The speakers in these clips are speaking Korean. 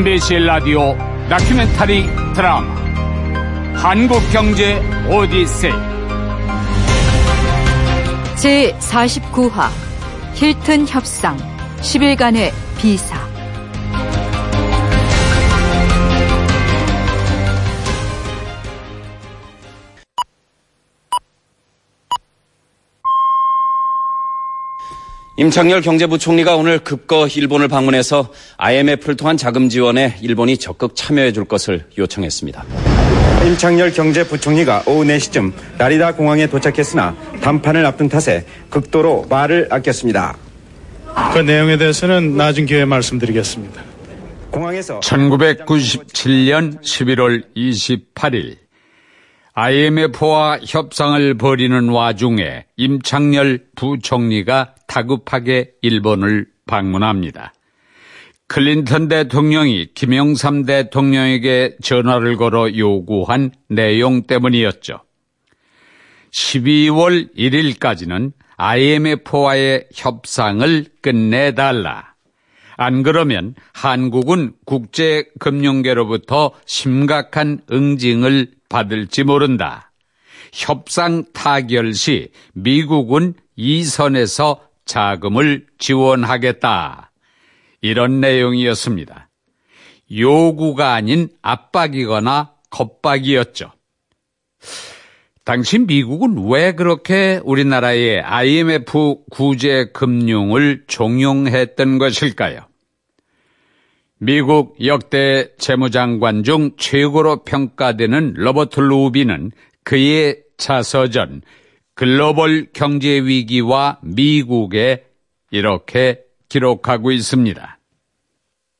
MBC 라디오 다큐멘터리 드라마. 한국경제 오디세이. 제49화 힐튼 협상 10일간의 비사 임창열 경제부총리가 오늘 급거 일본을 방문해서 IMF를 통한 자금 지원에 일본이 적극 참여해 줄 것을 요청했습니다. 임창열 경제부총리가 오후 4시쯤 나리다 공항에 도착했으나 담판을 앞둔 탓에 극도로 말을 아꼈습니다. 그 내용에 대해서는 나중 기회에 말씀드리겠습니다. 공항에서 1997년 11월 28일 IMF와 협상을 벌이는 와중에 임창열 부총리가 다급하게 일본을 방문합니다. 클린턴 대통령이 김영삼 대통령에게 전화를 걸어 요구한 내용 때문이었죠. 12월 1일까지는 IMF와의 협상을 끝내달라. 안 그러면 한국은 국제금융계로부터 심각한 응징을 받을지 모른다. 협상 타결 시 미국은 이 선에서 자금을 지원하겠다. 이런 내용이었습니다. 요구가 아닌 압박이거나 겁박이었죠. 당시 미국은 왜 그렇게 우리나라의 IMF 구제 금융을 종용했던 것일까요? 미국 역대 재무장관 중 최고로 평가되는 로버트 루비는 그의 자서전 글로벌 경제 위기와 미국에 이렇게 기록하고 있습니다.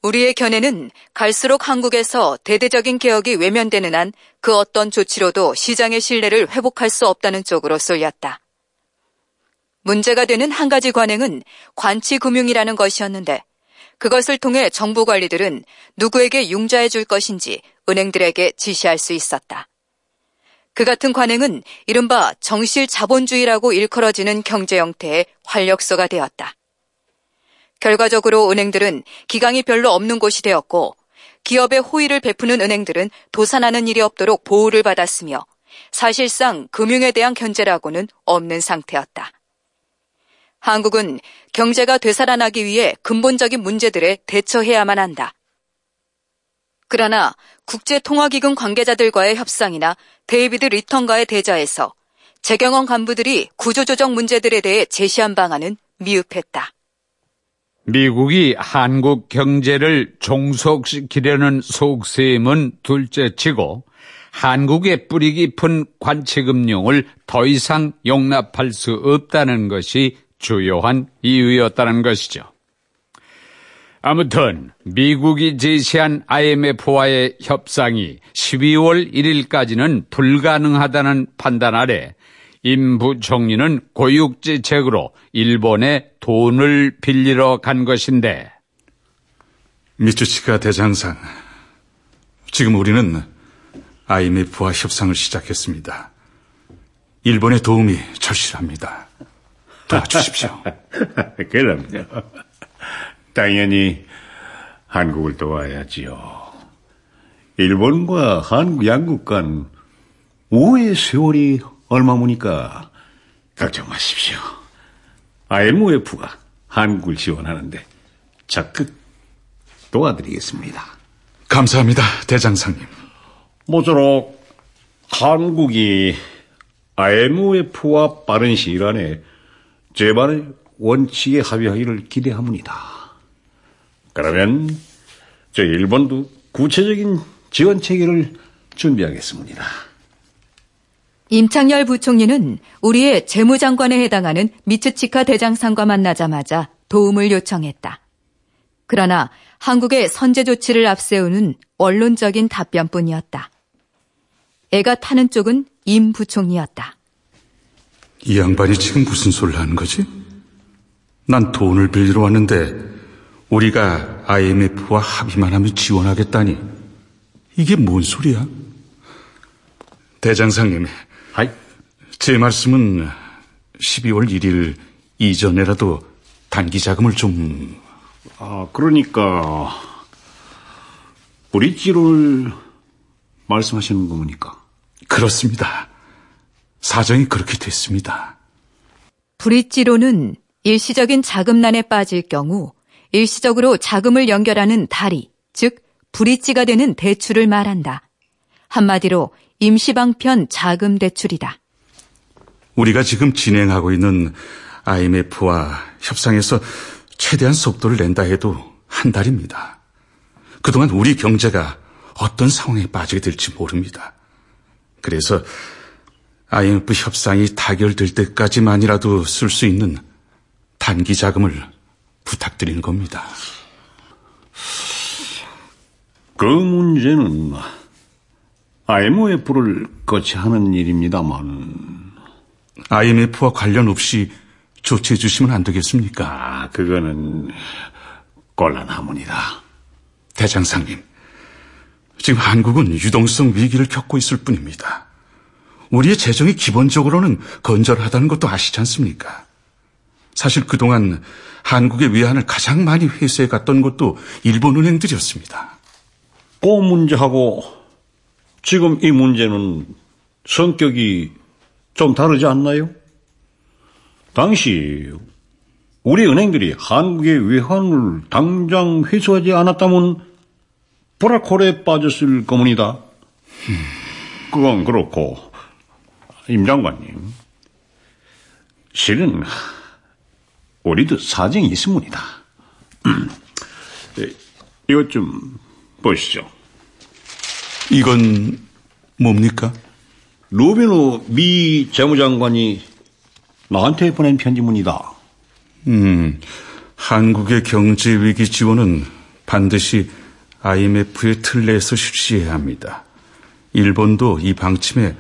우리의 견해는 갈수록 한국에서 대대적인 개혁이 외면되는 한 그 어떤 조치로도 시장의 신뢰를 회복할 수 없다는 쪽으로 쏠렸다. 문제가 되는 한 가지 관행은 관치금융이라는 것이었는데 그것을 통해 정부 관리들은 누구에게 융자해 줄 것인지 은행들에게 지시할 수 있었다. 그 같은 관행은 이른바 정실 자본주의라고 일컬어지는 경제 형태의 활력소가 되었다. 결과적으로 은행들은 기강이 별로 없는 곳이 되었고 기업에 호의를 베푸는 은행들은 도산하는 일이 없도록 보호를 받았으며 사실상 금융에 대한 견제라고는 없는 상태였다. 한국은 경제가 되살아나기 위해 근본적인 문제들에 대처해야만 한다. 그러나 국제통화기금 관계자들과의 협상이나 데이비드 립튼과의 대좌에서 재경원 간부들이 구조조정 문제들에 대해 제시한 방안은 미흡했다. 미국이 한국 경제를 종속시키려는 속셈은 둘째치고 한국의 뿌리 깊은 관치금융을 더 이상 용납할 수 없다는 것이 주요한 이유였다는 것이죠. 아무튼 미국이 제시한 IMF와의 협상이 12월 1일까지는 불가능하다는 판단 아래 임 부 총리는 고육지책으로 일본에 돈을 빌리러 간 것인데 미츠치카 대장상, 지금 우리는 IMF와 협상을 시작했습니다. 일본의 도움이 절실합니다. 도와주십시오. 그럼요. 당연히 한국을 도와야지요. 일본과 한국 양국 간 오해 세월이 얼마무니까 걱정 마십시오. IMF가 한국을 지원하는데 적극 도와드리겠습니다. 감사합니다, 대장상님. 모쪼록 한국이 IMF와 빠른 시일 안에 재반의 원칙에 합의하기를 기대합니다. 그러면 저 일본도 구체적인 지원 체계를 준비하겠습니다. 임창열 부총리는 우리의 재무장관에 해당하는 미츠치카 대장상과 만나자마자 도움을 요청했다. 그러나 한국의 선제 조치를 앞세우는 원론적인 답변뿐이었다. 애가 타는 쪽은 임 부총리였다. 이 양반이 지금 무슨 소리를 하는 거지? 난 돈을 빌리러 왔는데 우리가 IMF와 합의만 하면 지원하겠다니 이게 뭔 소리야? 대장상님, 아이, 제 말씀은 12월 1일 이전에라도 단기 자금을 좀 아, 그러니까 브릿지론을 말씀하시는 겁니까? 그렇습니다. 사정이 그렇게 됐습니다. 브릿지로는 일시적인 자금난에 빠질 경우 일시적으로 자금을 연결하는 다리, 즉 브릿지가 되는 대출을 말한다. 한마디로 임시방편 자금 대출이다. 우리가 지금 진행하고 있는 IMF와 협상에서 최대한 속도를 낸다 해도 한 달입니다. 그동안 우리 경제가 어떤 상황에 빠지게 될지 모릅니다. 그래서 IMF 협상이 타결될 때까지만이라도 쓸 수 있는 단기 자금을 부탁드리는 겁니다. 그 문제는 IMF를 거치하는 일입니다만 IMF와 관련 없이 조치해 주시면 안 되겠습니까? 아, 그거는 곤란하문이다. 대장상님, 지금 한국은 유동성 위기를 겪고 있을 뿐입니다. 우리의 재정이 기본적으로는 건전하다는 것도 아시지 않습니까? 사실 그동안 한국의 외환을 가장 많이 회수해 갔던 것도 일본 은행들이었습니다. 그 문제하고 지금 이 문제는 성격이 좀 다르지 않나요? 당시 우리 은행들이 한국의 외환을 당장 회수하지 않았다면 브라콜에 빠졌을 겁니다. 그건 그렇고 임 장관님 실은 우리도 사정이 있습니다. 네, 이것 좀 보시죠. 이건 뭡니까? 루비노 미 재무장관이 나한테 보낸 편지문이다. 음, 한국의 경제 위기 지원은 반드시 IMF의 틀 내에서 실시해야 합니다. 일본도 이 방침에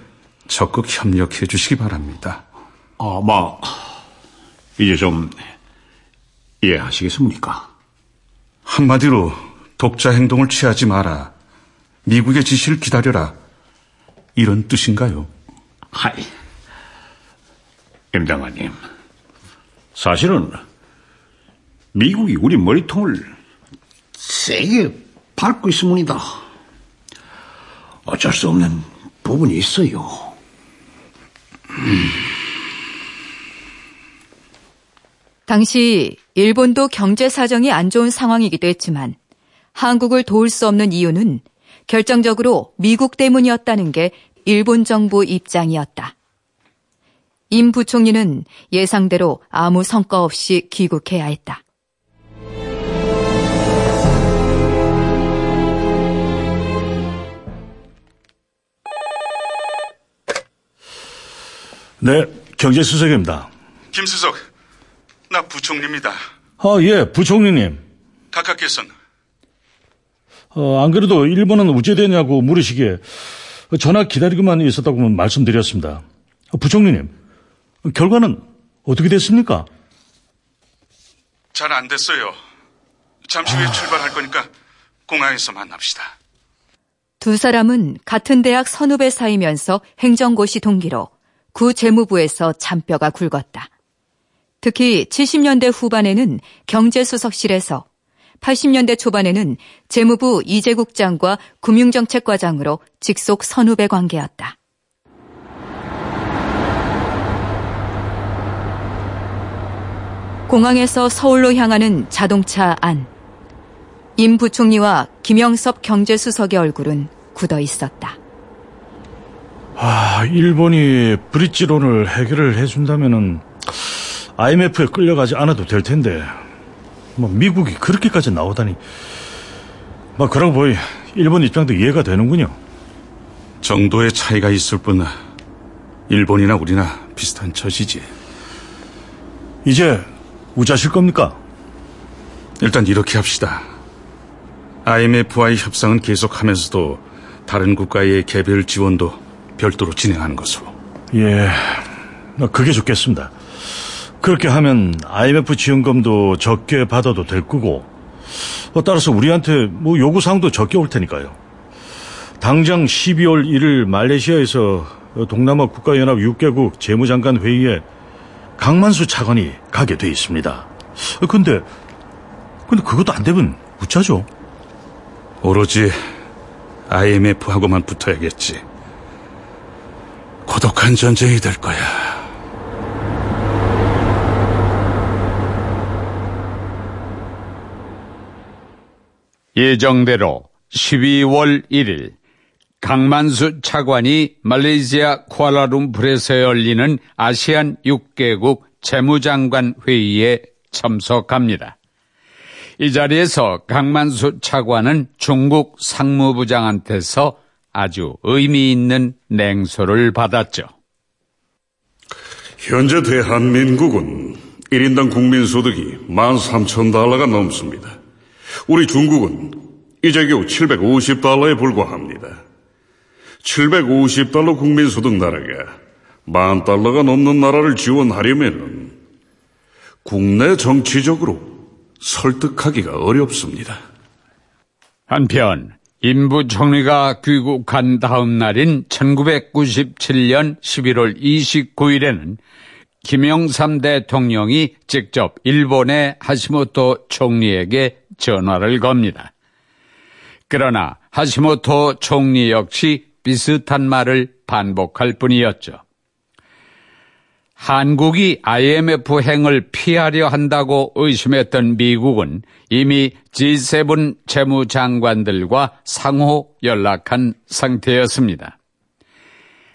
적극 협력해 주시기 바랍니다. 아, 막 이제 좀 이해하시겠습니까? 한마디로 독자 행동을 취하지 마라. 미국의 지시를 기다려라. 이런 뜻인가요? 하이, 임 장관님. 사실은 미국이 우리 머리통을 세게 밟고 있습니다. 어쩔 수 없는 부분이 있어요. 당시 일본도 경제 사정이 안 좋은 상황이기도 했지만 한국을 도울 수 없는 이유는 결정적으로 미국 때문이었다는 게 일본 정부 입장이었다. 임 부총리는 예상대로 아무 성과 없이 귀국해야 했다. 네, 경제수석입니다. 김 수석, 나 부총리입니다. 아, 예, 부총리님. 각하께서는 어, 안 그래도 일본은 우째되냐고 물으시기에 전화 기다리고만 있었다고 말씀드렸습니다. 어, 부총리님, 결과는 어떻게 됐습니까? 잘 안 됐어요. 잠시 후에 출발할 거니까 공항에서 만납시다. 두 사람은 같은 대학 선후배 사이면서 행정고시 동기로 구 재무부에서 잔뼈가 굵었다. 특히 70년대 후반에는 경제수석실에서 80년대 초반에는 재무부 이재국장과 금융정책과장으로 직속 선후배 관계였다. 공항에서 서울로 향하는 자동차 안. 임 부총리와 김영섭 경제수석의 얼굴은 굳어 있었다. 아, 일본이 브릿지론을 해결을 해준다면은 IMF에 끌려가지 않아도 될 텐데, 뭐 미국이 그렇게까지 나오다니, 뭐 그러고 보니 일본 입장도 이해가 되는군요. 정도의 차이가 있을 뿐 일본이나 우리나 비슷한 처지지. 이제 우자실 겁니까? 일단 이렇게 합시다. IMF와의 협상은 계속하면서도 다른 국가의 개별 지원도 별도로 진행하는 것으로. 예, 뭐 그게 좋겠습니다. 그렇게 하면 IMF 지원금도 적게 받아도 될 거고, 뭐 따라서 우리한테 뭐 요구사항도 적게 올 테니까요. 당장 12월 1일 말레이시아에서 동남아 국가연합 6개국 재무장관 회의에 강만수 차관이 가게 돼 있습니다. 근데, 근데 그것도 안 되면 웃자죠. 오로지 IMF하고만 붙어야겠지. 고독한 전쟁이 될 거야. 예정대로 12월 1일 강만수 차관이 말레이시아 쿠알라룸푸르에서 열리는 아시안 6개국 재무장관 회의에 참석합니다. 이 자리에서 강만수 차관은 중국 상무부장한테서 아주 의미 있는 냉소를 받았죠. 현재 대한민국은 1인당 국민소득이 13,000달러가 넘습니다. 우리 중국은 이제 겨우 750달러에 불과합니다. 750달러 국민소득 나라가 만 달러가 넘는 나라를 지원하려면 국내 정치적으로 설득하기가 어렵습니다. 한편 인부 총리가 귀국한 다음 날인 1997년 11월 29일에는 김영삼 대통령이 직접 일본의 하시모토 총리에게 전화를 겁니다. 그러나 하시모토 총리 역시 비슷한 말을 반복할 뿐이었죠. 한국이 IMF 행을 피하려 한다고 의심했던 미국은 이미 G7 재무장관들과 상호 연락한 상태였습니다.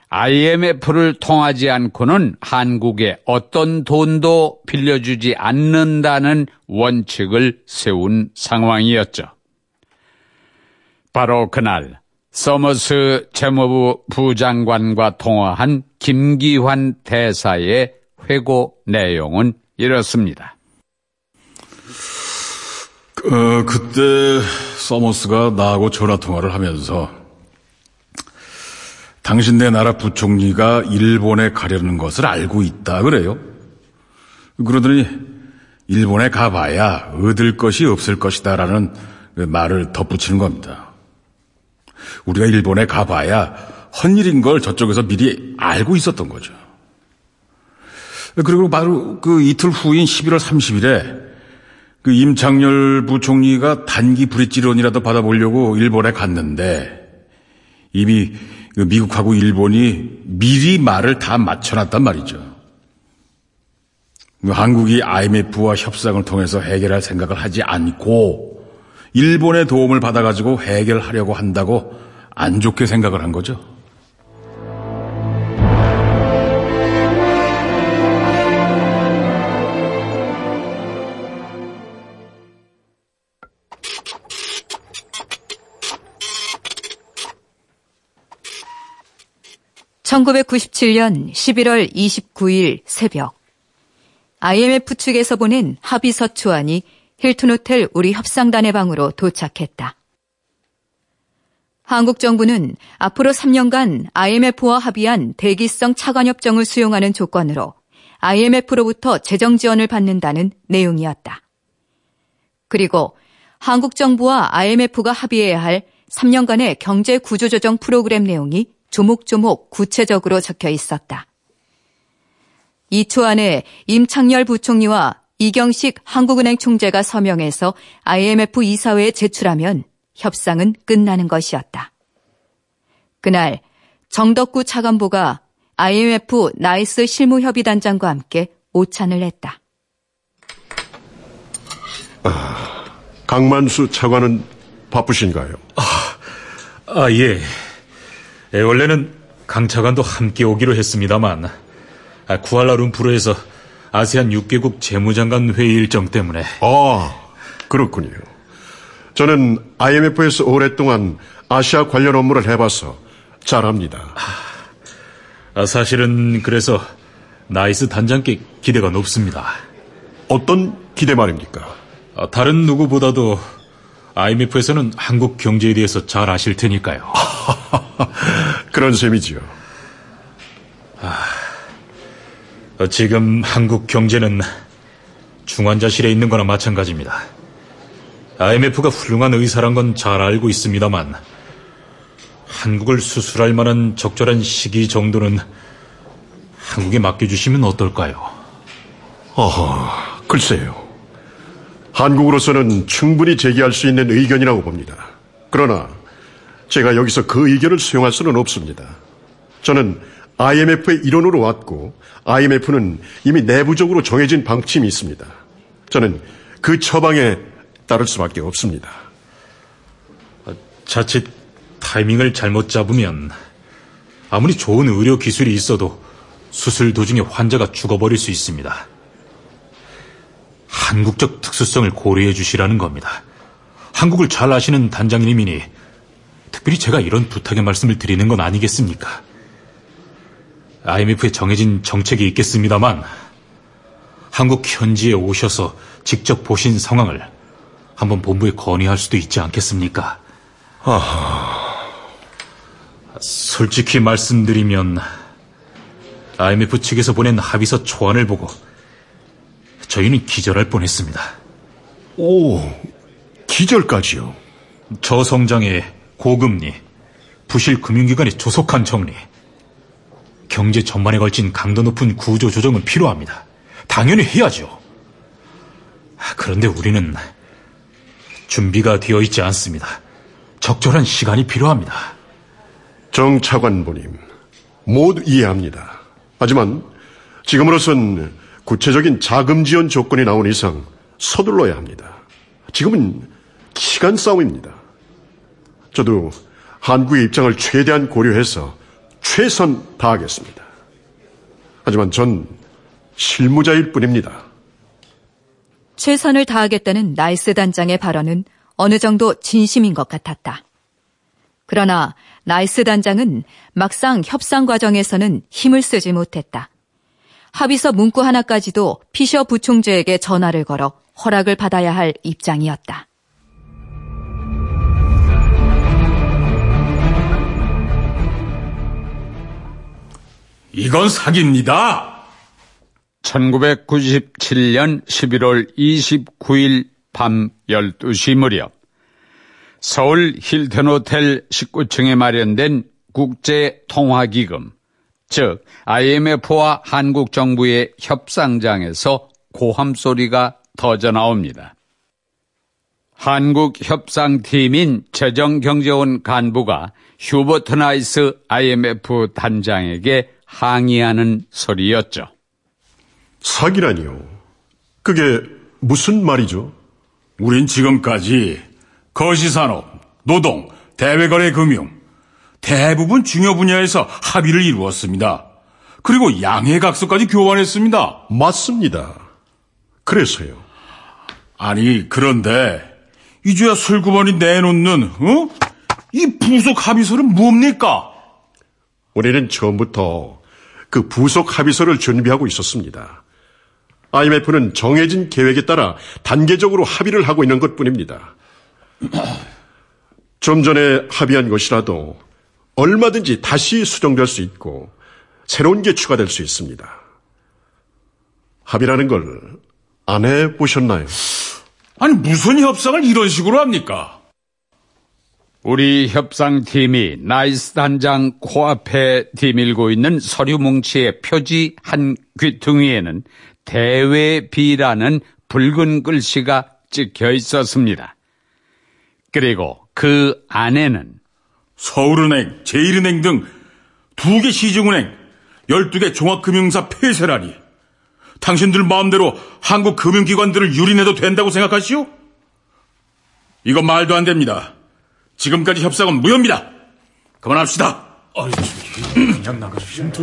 IMF를 통하지 않고는 한국에 어떤 돈도 빌려주지 않는다는 원칙을 세운 상황이었죠. 바로 그날 서머스 재무부 부장관과 통화한 김기환 대사의 회고 내용은 이렇습니다. 어, 그때 서머스가 나하고 전화 통화를 하면서 당신네 나라 부총리가 일본에 가려는 것을 알고 있다 그래요. 그러더니 일본에 가봐야 얻을 것이 없을 것이다라는 그 말을 덧붙이는 겁니다. 우리가 일본에 가봐야 헛일인 걸 저쪽에서 미리 알고 있었던 거죠. 그리고 바로 그 이틀 후인 11월 30일에 그 임창열 부총리가 단기 브릿지론이라도 받아보려고 일본에 갔는데 이미 그 미국하고 일본이 미리 말을 다 맞춰놨단 말이죠. 그 한국이 IMF와 협상을 통해서 해결할 생각을 하지 않고 일본의 도움을 받아가지고 해결하려고 한다고 안 좋게 생각을 한 거죠. (1997년 11월 29일) 새벽 IMF 측에서 보낸 합의서 초안이 힐튼 호텔 우리 협상단의 방으로 도착했다. 한국 정부는 앞으로 3년간 IMF와 합의한 대기성 차관협정을 수용하는 조건으로 IMF로부터 재정 지원을 받는다는 내용이었다. 그리고 한국 정부와 IMF가 합의해야 할 3년간의 경제 구조조정 프로그램 내용이 조목조목 구체적으로 적혀 있었다. 이 초안에 임창열 부총리와 이경식 한국은행 총재가 서명해서 IMF 이사회에 제출하면 협상은 끝나는 것이었다. 그날 정덕구 차관보가 IMF 나이스 실무협의단장과 함께 오찬을 했다. 아, 강만수 차관은 바쁘신가요? 아, 아 예. 예. 원래는 강 차관도 함께 오기로 했습니다만 아, 쿠알라룸푸르에서 아세안 6개국 재무장관 회의 일정 때문에. 아, 그렇군요. 저는 IMF에서 오랫동안 아시아 관련 업무를 해봐서 잘 압니다. 아, 사실은 그래서 나이스 단장께 기대가 높습니다. 어떤 기대 말입니까? 아, 다른 누구보다도 IMF에서는 한국 경제에 대해서 잘 아실 테니까요. 그런 셈이지요. 아, 지금 한국 경제는 중환자실에 있는 거나 마찬가지입니다. IMF가 훌륭한 의사란 건 잘 알고 있습니다만 한국을 수술할 만한 적절한 시기 정도는 한국에 맡겨주시면 어떨까요? 어허, 글쎄요. 한국으로서는 충분히 제기할 수 있는 의견이라고 봅니다. 그러나 제가 여기서 그 의견을 수용할 수는 없습니다. 저는 IMF의 일원으로 왔고 IMF는 이미 내부적으로 정해진 방침이 있습니다. 저는 그 처방에 따를 수밖에 없습니다. 자칫 타이밍을 잘못 잡으면 아무리 좋은 의료 기술이 있어도 수술 도중에 환자가 죽어버릴 수 있습니다. 한국적 특수성을 고려해 주시라는 겁니다. 한국을 잘 아시는 단장님이니 특별히 제가 이런 부탁의 말씀을 드리는 건 아니겠습니까? IMF에 정해진 정책이 있겠습니다만 한국 현지에 오셔서 직접 보신 상황을 한번 본부에 건의할 수도 있지 않겠습니까? 아하... 솔직히 말씀드리면 IMF 측에서 보낸 합의서 초안을 보고 저희는 기절할 뻔했습니다. 오, 기절까지요? 저성장의 고금리, 부실 금융기관의 조속한 정리, 경제 전반에 걸친 강도 높은 구조 조정은 필요합니다. 당연히 해야죠. 그런데 우리는 준비가 되어 있지 않습니다. 적절한 시간이 필요합니다. 정 차관보님, 모두 이해합니다. 하지만 지금으로선 구체적인 자금 지원 조건이 나온 이상 서둘러야 합니다. 지금은 시간 싸움입니다. 저도 한국의 입장을 최대한 고려해서 최선 다하겠습니다. 하지만 전 실무자일 뿐입니다. 최선을 다하겠다는 나이스 단장의 발언은 어느 정도 진심인 것 같았다. 그러나 나이스 단장은 막상 협상 과정에서는 힘을 쓰지 못했다. 합의서 문구 하나까지도 피셔 부총재에게 전화를 걸어 허락을 받아야 할 입장이었다. 이건 사기입니다. 1997년 11월 29일 밤 12시 무렵 서울 힐튼 호텔 19층에 마련된 국제 통화기금, 즉 IMF와 한국 정부의 협상장에서 고함 소리가 터져 나옵니다. 한국 협상팀인 재정경제원 간부가 휴버트 나이스 IMF 단장에게 항의하는 소리였죠. 사기라니요. 그게 무슨 말이죠? 우린 지금까지 거시산업, 노동, 대외거래 금융 대부분 중요 분야에서 합의를 이루었습니다. 그리고 양해각서까지 교환했습니다. 맞습니다. 그래서요. 아니 그런데 이제야 술구번이 내놓는 어? 이 부속 합의서는 뭡니까? 우리는 처음부터 그 부속 합의서를 준비하고 있었습니다. IMF는 정해진 계획에 따라 단계적으로 합의를 하고 있는 것 뿐입니다. 좀 전에 합의한 것이라도 얼마든지 다시 수정될 수 있고 새로운 게 추가될 수 있습니다. 합의라는 걸 안 해보셨나요? 아니 무슨 협상을 이런 식으로 합니까? 우리 협상팀이 나이스 단장 코앞에 디밀고 있는 서류 뭉치의 표지 한 귀퉁이에는 대외비라는 붉은 글씨가 찍혀 있었습니다. 그리고 그 안에는 서울은행, 제일은행 등 두 개 시중은행, 12개 종합금융사 폐쇄라니. 당신들 마음대로 한국 금융기관들을 유린해도 된다고 생각하시오? 이건 말도 안 됩니다. 지금까지 협상은 무효입니다. 그만합시다. 그냥 나가주시면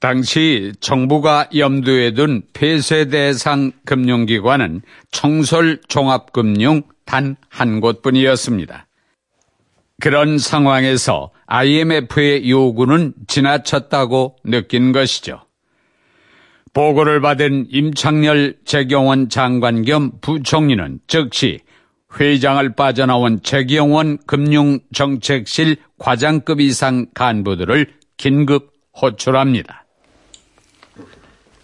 당시 정부가 염두에 둔 폐쇄 대상 금융기관은 청솔 종합금융 단 한 곳뿐이었습니다. 그런 상황에서 IMF의 요구는 지나쳤다고 느낀 것이죠. 보고를 받은 임창열 재경원 장관 겸 부총리는 즉시 회장을 빠져나온 재경원 금융정책실 과장급 이상 간부들을 긴급 호출합니다.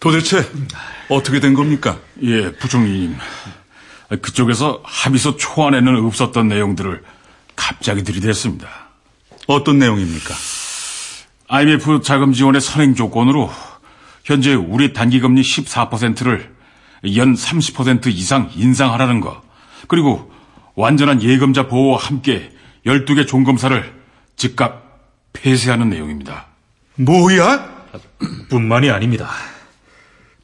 도대체 어떻게 된 겁니까? 예, 부총리님. 그쪽에서 합의서 초안에는 없었던 내용들을 갑자기 들이댔습니다. 어떤 내용입니까? IMF 자금 지원의 선행 조건으로 현재 우리 단기 금리 14%를 연 30% 이상 인상하라는 거. 그리고 완전한 예금자 보호와 함께 12개 종검사를 즉각 폐쇄하는 내용입니다. 뭐야? 뿐만이 아닙니다.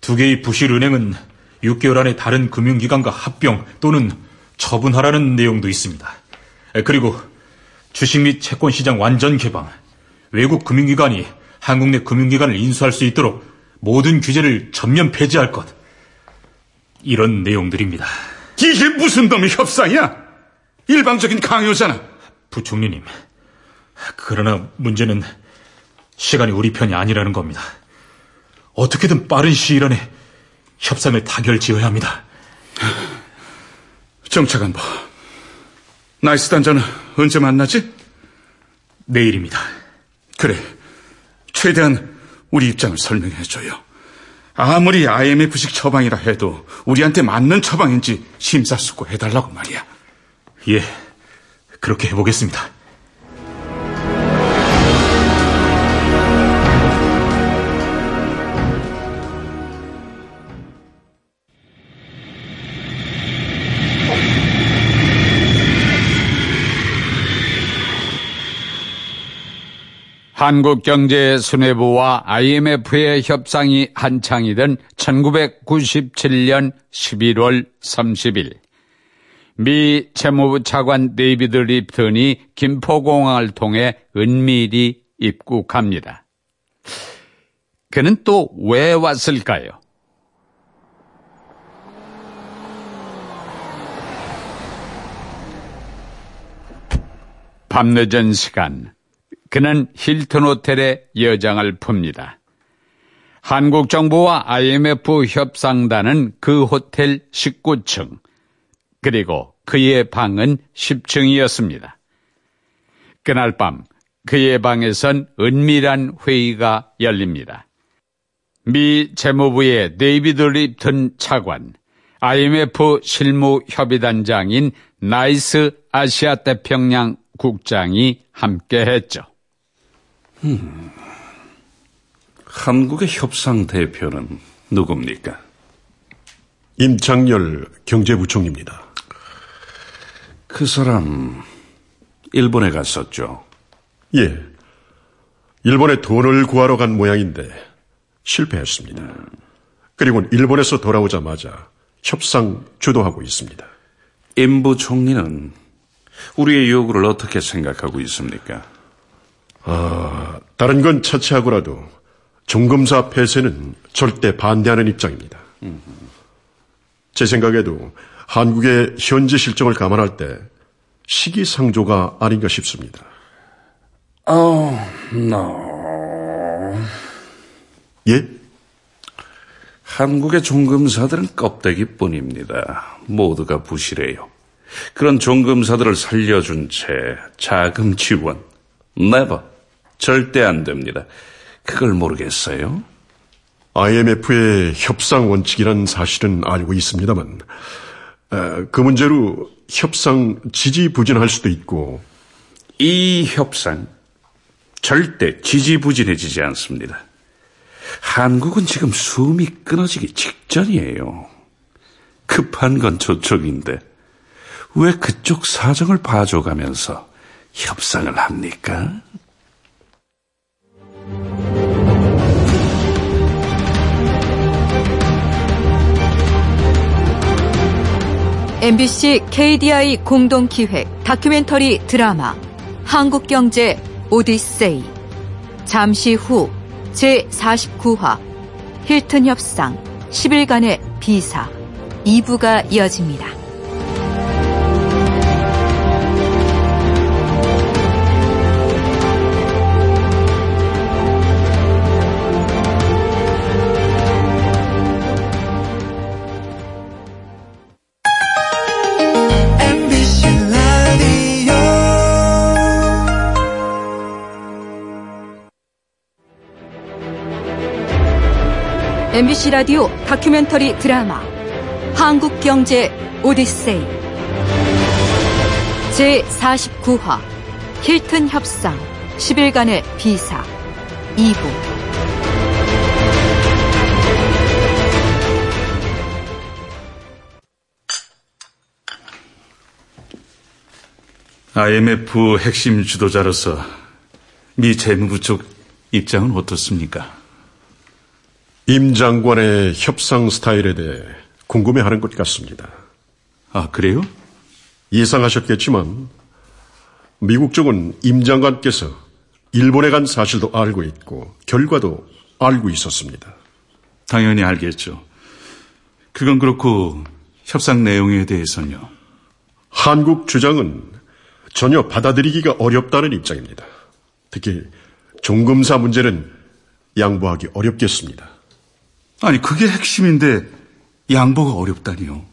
두 개의 부실 은행은 6개월 안에 다른 금융기관과 합병 또는 처분하라는 내용도 있습니다. 그리고 주식 및 채권 시장 완전 개방, 외국 금융기관이 한국 내 금융기관을 인수할 수 있도록 모든 규제를 전면 폐지할 것. 이런 내용들입니다. 이게 무슨 놈의 협상이야? 일방적인 강요잖아. 부총리님, 그러나 문제는 시간이 우리 편이 아니라는 겁니다. 어떻게든 빠른 시일 안에 협상을 타결 지어야 합니다. 정차관보, 나이스 단장은 언제 만나지? 내일입니다. 그래, 최대한 우리 입장을 설명해줘요. 아무리 IMF식 처방이라 해도 우리한테 맞는 처방인지 심사숙고해달라고 말이야. 예, 그렇게 해보겠습니다. 한국경제순회부와 IMF의 협상이 한창이던 1997년 11월 30일 미 재무부 차관 데이비드 립턴이 김포공항을 통해 은밀히 입국합니다. 그는 또 왜 왔을까요? 밤늦은 시간 그는 힐튼 호텔의 여장을 풉니다. 한국 정부와 IMF 협상단은 그 호텔 19층, 그리고 그의 방은 10층이었습니다. 그날 밤 그의 방에선 은밀한 회의가 열립니다. 미 재무부의 데이비드 립턴 차관, IMF 실무협의단장인 나이스 아시아 태평양 국장이 함께했죠. 음, 한국의 협상 대표는 누굽니까? 임창열 경제부총리입니다. 그 사람 일본에 갔었죠. 예. 일본에 돈을 구하러 간 모양인데 실패했습니다. 그리고 일본에서 돌아오자마자 협상 주도하고 있습니다. 임 부 총리는 우리의 요구를 어떻게 생각하고 있습니까? 아, 다른 건 차치하고라도 종검사 폐쇄는 절대 반대하는 입장입니다. 제 생각에도 한국의 현재 실정을 감안할 때 시기상조가 아닌가 싶습니다. Oh, no. 예? 한국의 종검사들은 껍데기뿐입니다. 모두가 부실해요. 그런 종검사들을 살려준 채 자금 지원, never, 절대 안 됩니다. 그걸 모르겠어요? IMF의 협상 원칙이란 사실은 알고 있습니다만, 그 문제로 협상 지지부진할 수도 있고, 이 협상 절대 지지부진해지지 않습니다. 한국은 지금 숨이 끊어지기 직전이에요. 급한 건 저쪽인데 왜 그쪽 사정을 봐줘가면서 협상을 합니까? MBC KDI 공동기획 다큐멘터리 드라마 한국경제 오디세이 잠시 후 제49화 힐튼 협상 10일간의 비사 2부가 이어집니다. MBC 라디오 다큐멘터리 드라마 한국경제 오디세이 제49화 힐튼 협상 10일간의 비사 2부 IMF 핵심 주도자로서 미 재무부 쪽 입장은 어떻습니까? 임 장관의 협상 스타일에 대해 궁금해하는 것 같습니다. 아, 그래요? 예상하셨겠지만 미국 쪽은 임 장관께서 일본에 간 사실도 알고 있고 결과도 알고 있었습니다. 당연히 알겠죠. 그건 그렇고 협상 내용에 대해서는요. 한국 주장은 전혀 받아들이기가 어렵다는 입장입니다. 특히 종금사 문제는 양보하기 어렵겠습니다. 아니, 그게 핵심인데 양보가 어렵다니요.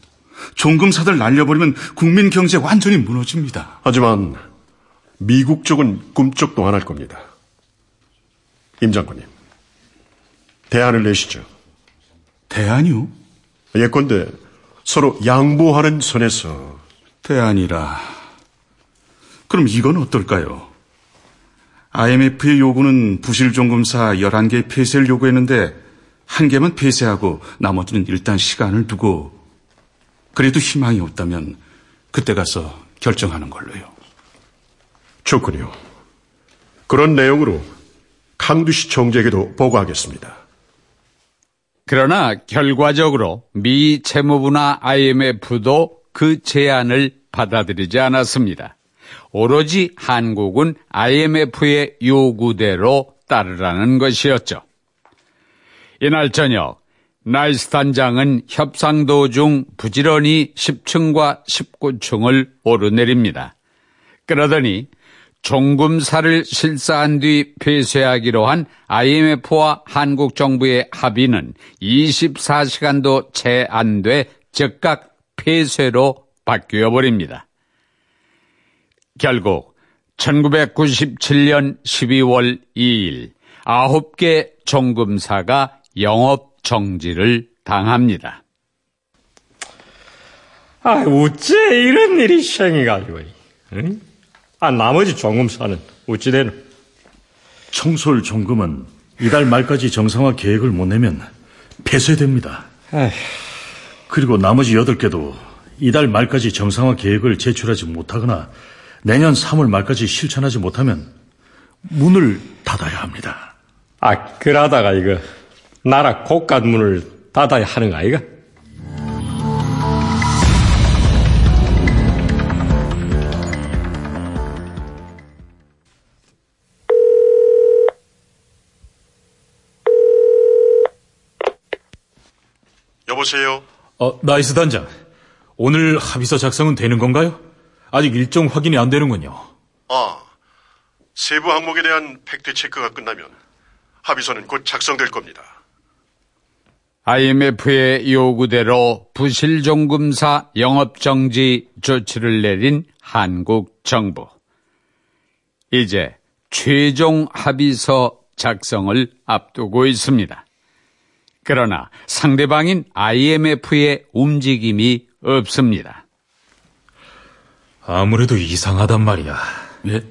종금사들 날려버리면 국민 경제 완전히 무너집니다. 하지만 미국 쪽은 꿈쩍도 안 할 겁니다. 임 장관님, 대안을 내시죠. 대안이요? 예컨대 서로 양보하는 선에서 대안이라. 그럼 이건 어떨까요? IMF의 요구는 부실 종금사 11개 폐쇄를 요구했는데 한 개만 폐쇄하고 나머지는 일단 시간을 두고 그래도 희망이 없다면 그때 가서 결정하는 걸로요. 좋군요. 그런 내용으로 캉드쉬 총재에게도 보고하겠습니다. 그러나 결과적으로 미 재무부나 IMF도 그 제안을 받아들이지 않았습니다. 오로지 한국은 IMF의 요구대로 따르라는 것이었죠. 이날 저녁 나이스 단장은 협상 도중 부지런히 10층과 19층을 오르내립니다. 그러더니 종금사를 실사한 뒤 폐쇄하기로 한 IMF와 한국 정부의 합의는 24시간도 채 안 돼 즉각 폐쇄로 바뀌어 버립니다. 결국 1997년 12월 2일 9개 종금사가 영업 정지를 당합니다. 아, 어째 이런 일이 생겨가지고. 응? 아, 나머지 종금사는 어찌 되노? 청솔 종금은 이달 말까지 정상화 계획을 못 내면 폐쇄됩니다. 에휴. 그리고 나머지 8개도 이달 말까지 정상화 계획을 제출하지 못하거나 내년 3월 말까지 실천하지 못하면 문을 닫아야 합니다. 아, 그러다가 이거 나라 곳간 문을 닫아야 하는 거 아이가? 여보세요? 어, 나이스 단장. 오늘 합의서 작성은 되는 건가요? 아직 일정 확인이 안 되는군요. 아, 세부 항목에 대한 팩트 체크가 끝나면 합의서는 곧 작성될 겁니다. IMF의 요구대로 부실종금사 영업정지 조치를 내린 한국 정부. 이제 최종 합의서 작성을 앞두고 있습니다. 그러나 상대방인 IMF의 움직임이 없습니다. 아무래도 이상하단 말이야. 예?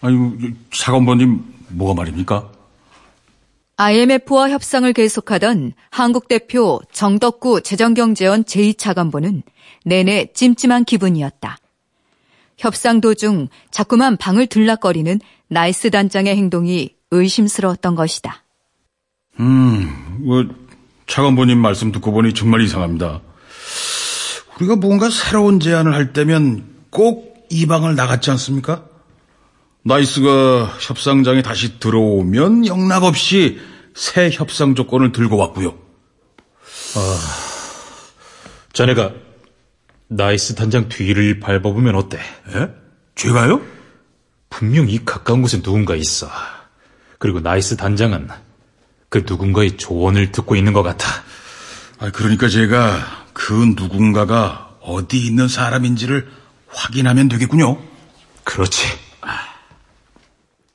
아유, 차관보님, 뭐가 말입니까? IMF와 협상을 계속하던 한국 대표 정덕구 재정경제원 제2차관보는 내내 찜찜한 기분이었다. 협상 도중 자꾸만 방을 들락거리는 나이스 단장의 행동이 의심스러웠던 것이다. 음, 뭐, 차관보님 말씀 듣고 보니 정말 이상합니다. 우리가 뭔가 새로운 제안을 할 때면 꼭 이 방을 나갔지 않습니까? 나이스가 협상장에 다시 들어오면 영락없이 새 협상 조건을 들고 왔고요. 아, 자네가 나이스 단장 뒤를 밟아보면 어때? 예? 제가요? 분명 이 가까운 곳에 누군가 있어. 그리고 나이스 단장은 그 누군가의 조언을 듣고 있는 것 같아. 아, 그러니까 제가 그 누군가가 어디 있는 사람인지를 확인하면 되겠군요. 그렇지.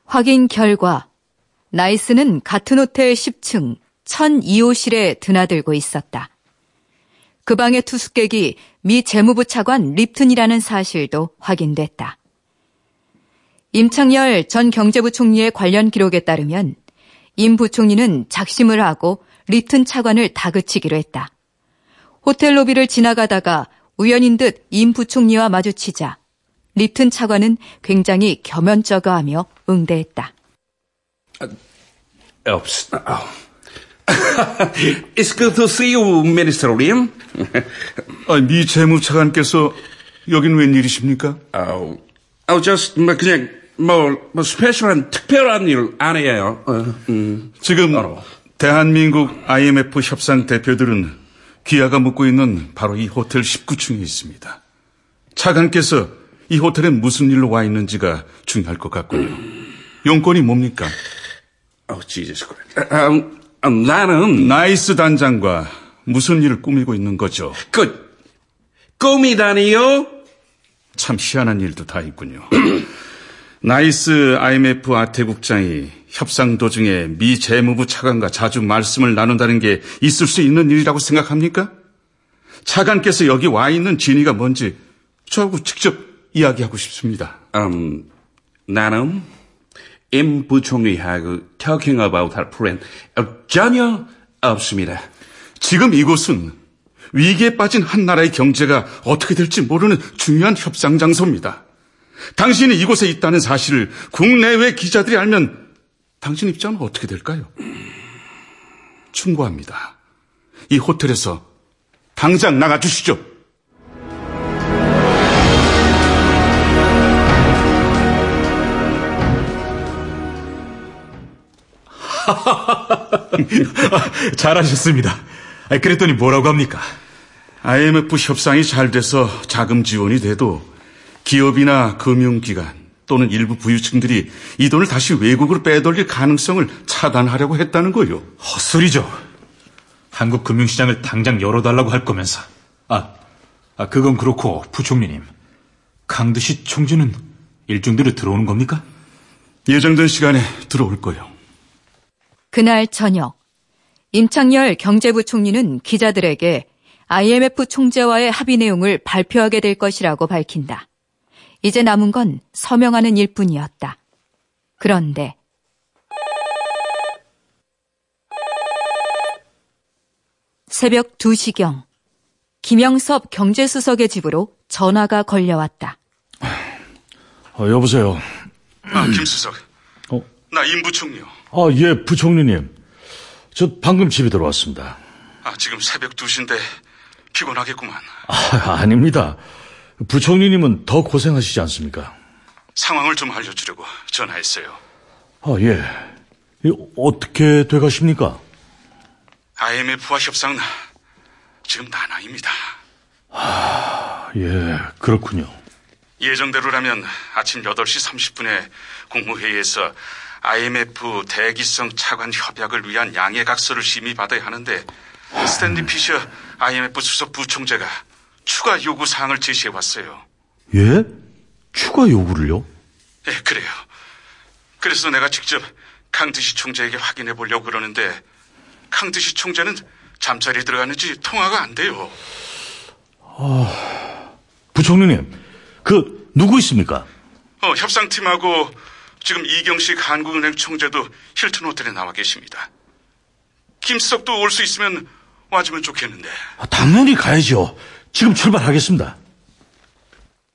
확인 결과 나이스는 같은 호텔 10층 1002호실에 드나들고 있었다. 그 방의 투숙객이 미 재무부 차관 립튼이라는 사실도 확인됐다. 임창열 전 경제부 총리의 관련 기록에 따르면 임 부총리는 작심을 하고 립튼 차관을 다그치기로 했다. 호텔 로비를 지나가다가 우연인 듯 임 부총리와 마주치자 리튼 차관은 굉장히 겸연쩍어하며 응대했다. Oops. It's good to see you, Minister Lim. 아, 미 재무차관께서 여긴 웬일이십니까? 어, 어, just 뭐 그냥 뭐, 뭐 special한 특별한 일 아니에요. 어, 음. 지금 대한민국 IMF 협상 대표들은 귀하가 묵고 있는 바로 이 호텔 19층에 있습니다. 차관께서 이 호텔에 무슨 일로 와 있는지가 중요할 것 같군요. 용건이 뭡니까? 어, Jesus 음, 나는 나이스 단장과 무슨 일을 꾸미고 있는 거죠? 그 꾸미다니요? 참 희한한 일도 다 있군요. 나이스 IMF 아태국장이 협상 도중에 미 재무부 차관과 자주 말씀을 나눈다는 게 있을 수 있는 일이라고 생각합니까? 차관께서 여기 와 있는 진의가 뭔지 저하고 직접 이야기하고 싶습니다. 음, 나는 임 부총리하고 talking about our friend 어, 전혀 없습니다. 지금 이곳은 위기에 빠진 한 나라의 경제가 어떻게 될지 모르는 중요한 협상 장소입니다. 당신이 이곳에 있다는 사실을 국내외 기자들이 알면 당신 입장은 어떻게 될까요? 충고합니다. 이 호텔에서 당장 나가 주시죠. 잘하셨습니다. 그랬더니 뭐라고 합니까? IMF 협상이 잘 돼서 자금 지원이 돼도 기업이나 금융기관 또는 일부 부유층들이 이 돈을 다시 외국으로 빼돌릴 가능성을 차단하려고 했다는 거요. 헛소리죠. 한국 금융시장을 당장 열어달라고 할 거면서. 아, 아 그건 그렇고 부총리님. 강드시 총재는 일정대로 들어오는 겁니까? 예정된 시간에 들어올 거요. 그날 저녁 임창열 경제부총리는 기자들에게 IMF 총재와의 합의 내용을 발표하게 될 것이라고 밝힌다. 이제 남은 건 서명하는 일 뿐이었다. 그런데 새벽 2시경 김영섭 경제수석의 집으로 전화가 걸려왔다. 어, 여보세요. 아, 김수석. 어? 나 임부총리요. 아, 예, 부총리님. 저 방금 집에 들어왔습니다. 아, 지금 새벽 2시인데 피곤하겠구만. 아, 아닙니다. 부총리님은 더 고생하시지 않습니까? 상황을 좀 알려주려고 전화했어요. 아, 예. 어떻게 돼가십니까? IMF와 협상 지금 난항입니다. 아, 예, 그렇군요. 예정대로라면 아침 8시 30분에 국무회의에서 IMF 대기성 차관 협약을 위한 양해각서를 심의받아야 하는데 스탠리 피셔 IMF 수석 부총재가 추가 요구 사항을 제시해 왔어요. 예? 추가 요구를요? 예, 그래요. 그래서 내가 직접 강드시 총재에게 확인해 보려고 그러는데 강드시 총재는 잠자리에 들어갔는지 통화가 안 돼요. 아, 부총리님, 그 누구 있습니까? 어, 협상팀하고 지금 이경식 한국은행 총재도 힐튼 호텔에 나와 계십니다. 김수석도 올 수 있으면 와주면 좋겠는데. 아, 당연히 가야죠. 지금 출발하겠습니다.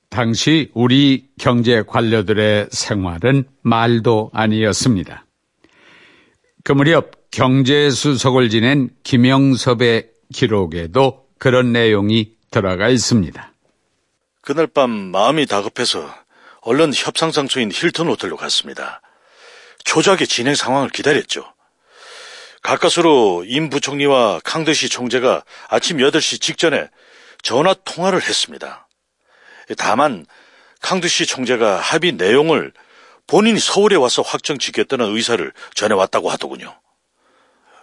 당시 우리 경제 관료들의 생활은 말도 아니었습니다. 그 무렵 경제수석을 지낸 김영섭의 기록에도 그런 내용이 들어가 있습니다. 그날 밤 마음이 다급해서 얼른 협상 장소인 힐튼 호텔로 갔습니다. 초조하게 진행 상황을 기다렸죠. 가까스로 임 부총리와 강대시 총재가 아침 8시 직전에 전화 통화를 했습니다. 다만 강두시 총재가 합의 내용을 본인이 서울에 와서 확정 지켰다는 의사를 전해왔다고 하더군요.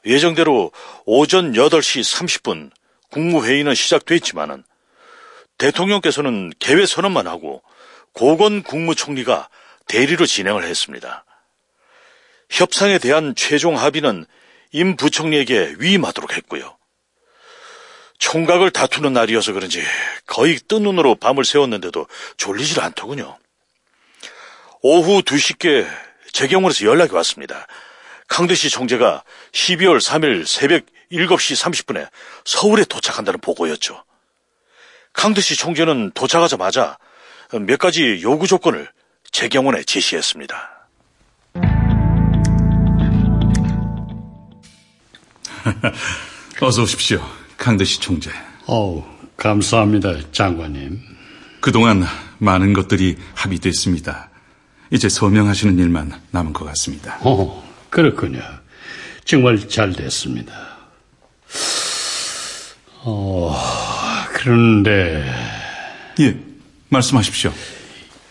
예정대로 오전 8시 30분 국무회의는 시작됐지만은 대통령께서는 개회 선언만 하고 고건 국무총리가 대리로 진행을 했습니다. 협상에 대한 최종 합의는 임 부총리에게 위임하도록 했고요. 총각을 다투는 날이어서 그런지 거의 뜬 눈으로 밤을 새웠는데도 졸리질 않더군요. 오후 2시께 재경원에서 연락이 왔습니다. 강대시 총재가 12월 3일 새벽 7시 30분에 서울에 도착한다는 보고였죠. 강대시 총재는 도착하자마자 몇 가지 요구 조건을 재경원에 제시했습니다. 어서 오십시오, 강대시 총재. 어우, 감사합니다, 장관님. 그동안 많은 것들이 합의됐습니다. 이제 서명하시는 일만 남은 것 같습니다. 어, 그렇군요. 정말 잘 됐습니다. 어, 그런데. 예, 말씀하십시오.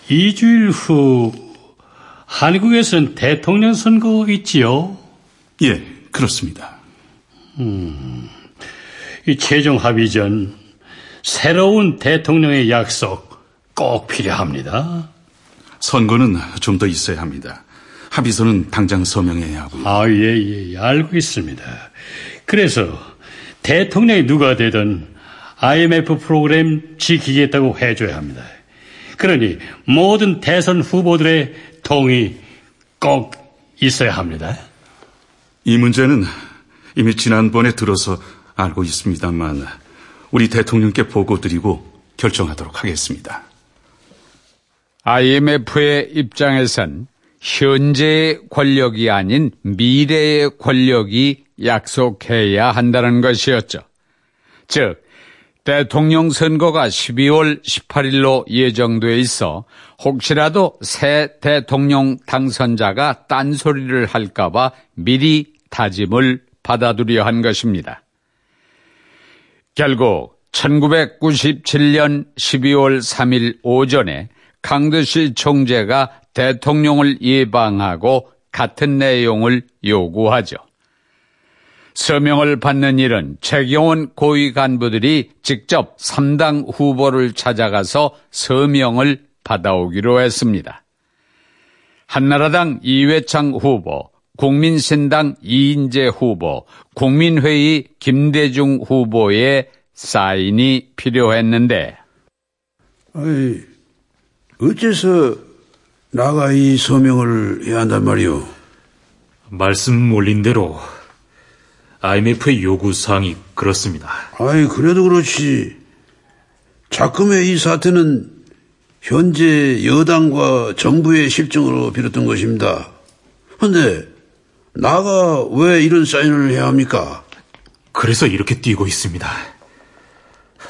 이주일 후, 한국에서는 대통령 선거 있지요? 예, 그렇습니다. 음, 이 최종 합의 전 새로운 대통령의 약속 꼭 필요합니다. 선거는 좀 더 있어야 합니다. 합의서는 당장 서명해야 하고요. 아, 예, 예, 예, 알고 있습니다. 그래서 대통령이 누가 되든 IMF 프로그램 지키겠다고 해줘야 합니다. 그러니 모든 대선 후보들의 동의 꼭 있어야 합니다. 이 문제는 이미 지난번에 들어서 알고 있습니다만 우리 대통령께 보고드리고 결정하도록 하겠습니다. IMF의 입장에선 현재의 권력이 아닌 미래의 권력이 약속해야 한다는 것이었죠. 즉, 대통령 선거가 12월 18일로 예정돼 있어 혹시라도 새 대통령 당선자가 딴소리를 할까봐 미리 다짐을 받아두려 한 것입니다. 결국 1997년 12월 3일 오전에 강드시 총재가 대통령을 예방하고 같은 내용을 요구하죠. 서명을 받는 일은 최경원 고위 간부들이 직접 3당 후보를 찾아가서 서명을 받아오기로 했습니다. 한나라당 이회창 후보, 국민신당 이인재 후보, 국민회의 김대중 후보의 사인이 필요했는데 아이, 어째서 나가 이 서명을 해야 한단 말이오? 말씀 올린 대로 IMF의 요구 사항이 그렇습니다. 아이, 그래도 그렇지. 자금의 이 사태는 현재 여당과 정부의 실정으로 비롯된 것입니다. 근데 나가 왜 이런 사인을 해야 합니까? 그래서 이렇게 뛰고 있습니다.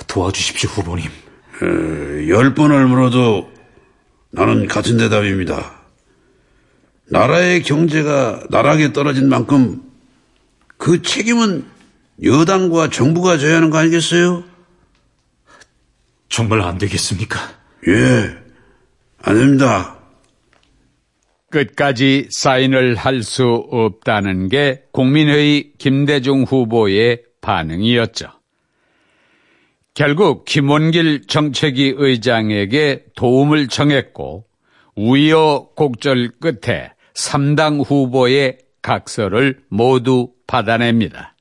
도와주십시오, 후보님. 에, 열 번을 물어도 나는 같은 대답입니다. 나라의 경제가 나락에 떨어진 만큼 그 책임은 여당과 정부가 져야 하는 거 아니겠어요? 정말 안 되겠습니까? 예, 안 됩니다. 끝까지 사인을 할 수 없다는 게 국민회의 김대중 후보의 반응이었죠. 결국 김원길 정책위 의장에게 도움을 청했고 우여곡절 끝에 3당 후보의 각서를 모두 받아냅니다.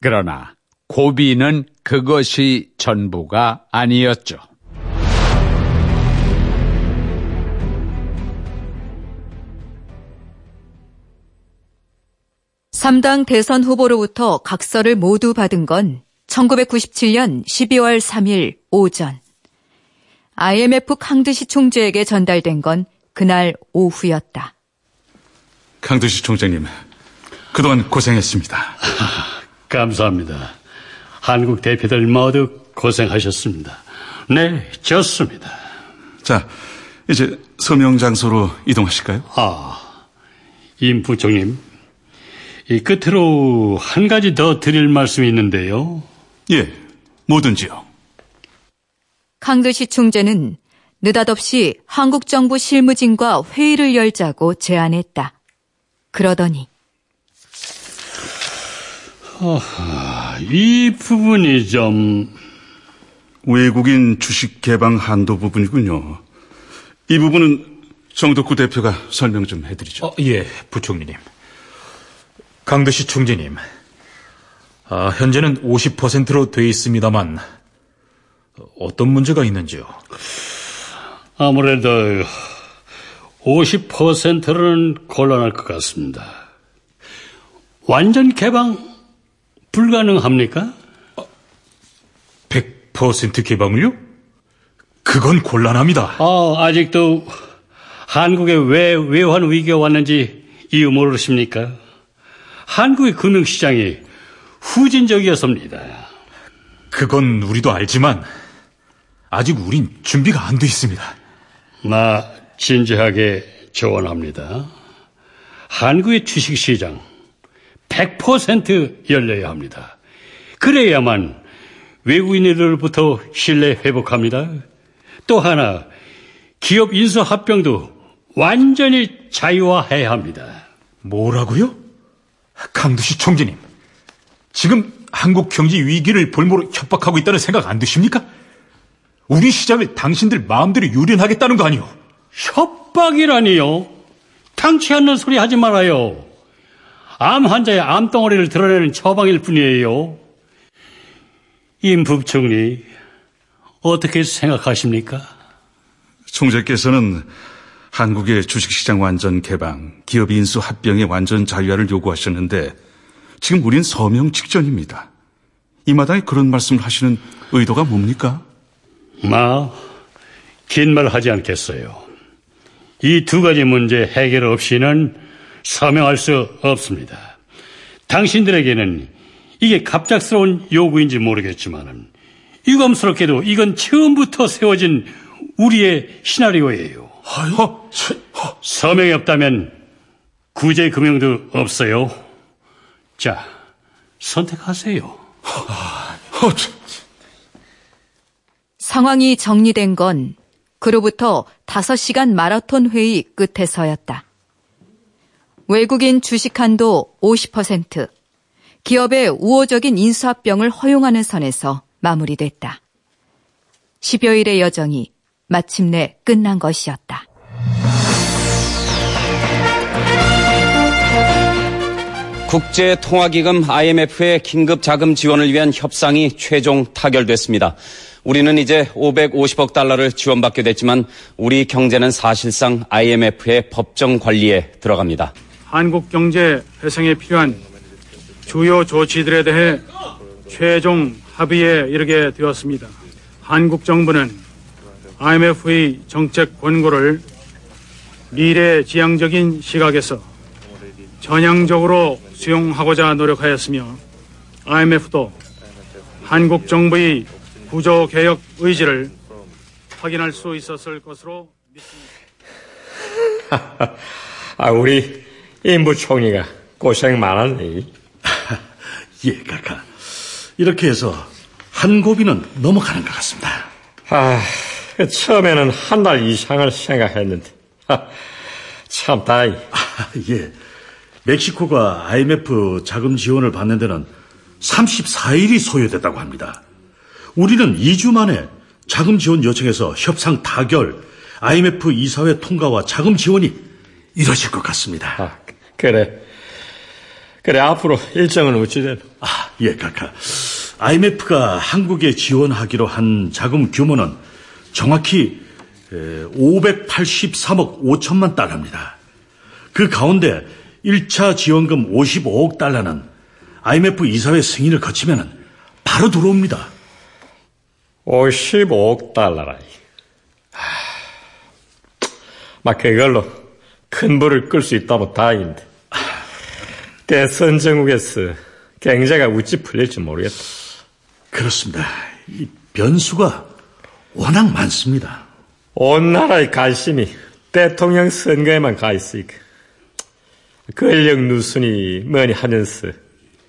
그러나 고비는 그것이 전부가 아니었죠. 3당 대선 후보로부터 각서를 모두 받은 건 1997년 12월 3일 오전. IMF 강드시 총재에게 전달된 건 그날 오후였다. 강두시 총장님, 그동안 고생했습니다. 감사합니다. 한국 대표들 모두 고생하셨습니다. 네, 좋습니다. 자, 이제 서명 장소로 이동하실까요? 아, 임 부총님, 이 끝으로 한 가지 더 드릴 말씀이 있는데요. 예, 뭐든지요. 강드시 총재는 느닷없이 한국 정부 실무진과 회의를 열자고 제안했다. 그러더니 어하, 이 부분이 좀 외국인 주식 개방 한도 부분이군요. 이 부분은 정덕구 대표가 설명 좀 해드리죠. 어, 예, 부총리님. 강드시 총재님. 아, 현재는 50%로 돼 있습니다만 어떤 문제가 있는지요? 아무래도 50%는 곤란할 것 같습니다. 완전 개방 불가능합니까? 100% 개방을요? 그건 곤란합니다. 어, 아직도 한국에 왜 외환 위기가 왔는지 이유 모르십니까? 한국의 금융시장이 후진적이었습니다. 그건 우리도 알지만 아직 우린 준비가 안 돼 있습니다. 나 진지하게 조언합니다. 한국의 주식시장 100% 열려야 합니다. 그래야만 외국인들로부터 신뢰 회복합니다. 또 하나, 기업 인수 합병도 완전히 자유화해야 합니다. 뭐라고요? 강두시 총재님, 지금 한국 경제 위기를 볼모로 협박하고 있다는 생각 안 드십니까? 우리 시장을 당신들 마음대로 유린하겠다는 거 아니오? 협박이라니요? 당치 않는 소리 하지 말아요. 암 환자의 암덩어리를 드러내는 처방일 뿐이에요. 임 부총리, 어떻게 생각하십니까? 총재께서는 한국의 주식시장 완전 개방, 기업 인수 합병의 완전 자유화를 요구하셨는데 지금 우린 서명 직전입니다. 이 마당에 그런 말씀을 하시는 의도가 뭡니까? 마, 긴 말 하지 않겠어요. 이 두 가지 문제 해결 없이는 서명할 수 없습니다. 당신들에게는 이게 갑작스러운 요구인지 모르겠지만 유감스럽게도 이건 처음부터 세워진 우리의 시나리오예요. 서명이 없다면 구제 금융도 없어요. 자, 선택하세요. 상황이 정리된 건 그로부터 5시간 마라톤 회의 끝에서였다. 외국인 주식 한도 50%, 기업의 우호적인 인수합병을 허용하는 선에서 마무리됐다. 10여일의 여정이 마침내 끝난 것이었다. 국제통화기금 IMF의 긴급 자금 지원을 위한 협상이 최종 타결됐습니다. 우리는 이제 550억 달러를 지원받게 됐지만 우리 경제는 사실상 IMF의 법정 관리에 들어갑니다. 한국 경제 회생에 필요한 주요 조치들에 대해 최종 합의에 이르게 되었습니다. 한국 정부는 IMF의 정책 권고를 미래지향적인 시각에서 전향적으로 수용하고자 노력하였으며 IMF도 한국 정부의 구조 개혁 의지를 확인할 수 있었을 것으로 믿습니다. 아, 우리 임부 총리가 고생 많았네. 예, 카카. 이렇게 해서 한 고비는 넘어가는 것 같습니다. 아, 처음에는 한 달 이상을 생각했는데, 아, 참 다행. 아, 예. 멕시코가 IMF 자금 지원을 받는 데는 34일이 소요됐다고 합니다. 우리는 2주 만에 자금 지원 요청에서 협상 타결, IMF 이사회 통과와 자금 지원이 이뤄질 것 같습니다. 아, 그래. 그래, 앞으로 일정은 어찌된? 아, 예, 카카. IMF가 한국에 지원하기로 한 자금 규모는 정확히 583억 5천만 달러입니다. 그 가운데 1차 지원금 55억 달러는 IMF 이사회 승인을 거치면 바로 들어옵니다. 55억 달러라. 막 그걸로 큰 불을 끌 수 있다면 다행인데. 대선 정국에서 경제가 우찌 풀릴지 모르겠다. 그렇습니다. 이 변수가 워낙 많습니다. 온 나라의 관심이 대통령 선거에만 가 있으니까. 권력 누순이 뭐니 하면서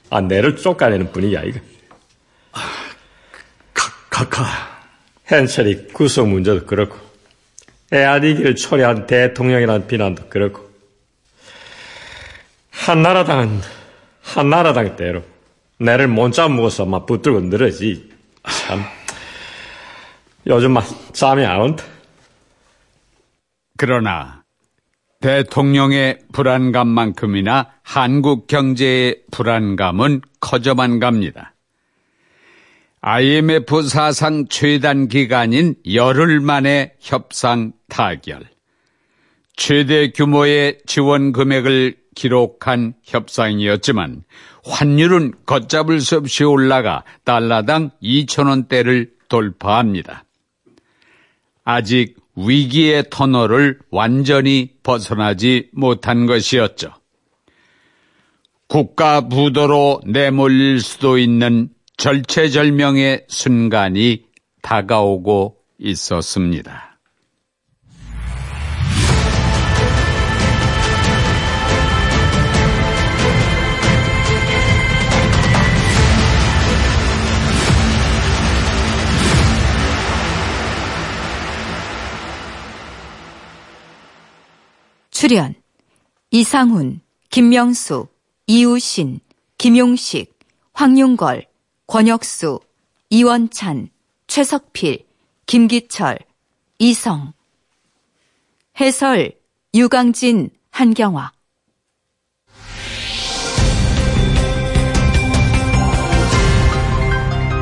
아, 내를 쫓아내는 분위기야, 이거. 카카. 현철이 구속 문제도 그렇고, 애아디기를 초래한 대통령이라는 비난도 그렇고, 한나라당은 한나라당대로 내를 못 잡먹어서 막 붙들고 늘어지. 참. 요즘 막 잠이 안 온다. 그러나 대통령의 불안감만큼이나 한국 경제의 불안감은 커져만 갑니다. IMF 사상 최단 기간인 열흘 만에 협상 타결. 최대 규모의 지원 금액을 기록한 협상이었지만 환율은 걷잡을 수 없이 올라가 달러당 2천원대를 돌파합니다. 아직 위기의 터널을 완전히 벗어나지 못한 것이었죠. 국가 부도로 내몰릴 수도 있는 절체절명의 순간이 다가오고 있었습니다. 출연 이상훈, 김명수, 이우신, 김용식, 황윤걸, 권혁수, 이원찬, 최석필, 김기철, 이성. 해설 유강진, 한경화.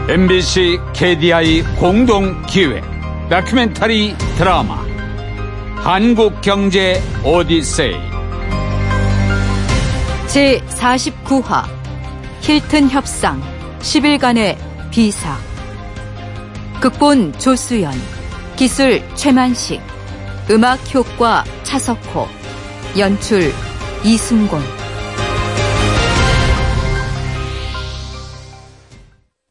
MBC KDI 공동 기획 다큐멘터리 드라마. 한국 경제 오디세이. 제 49화 힐튼 협상 10일간의 비사. 극본 조수연 기술 최만식 음악 효과 차석호 연출 이순곤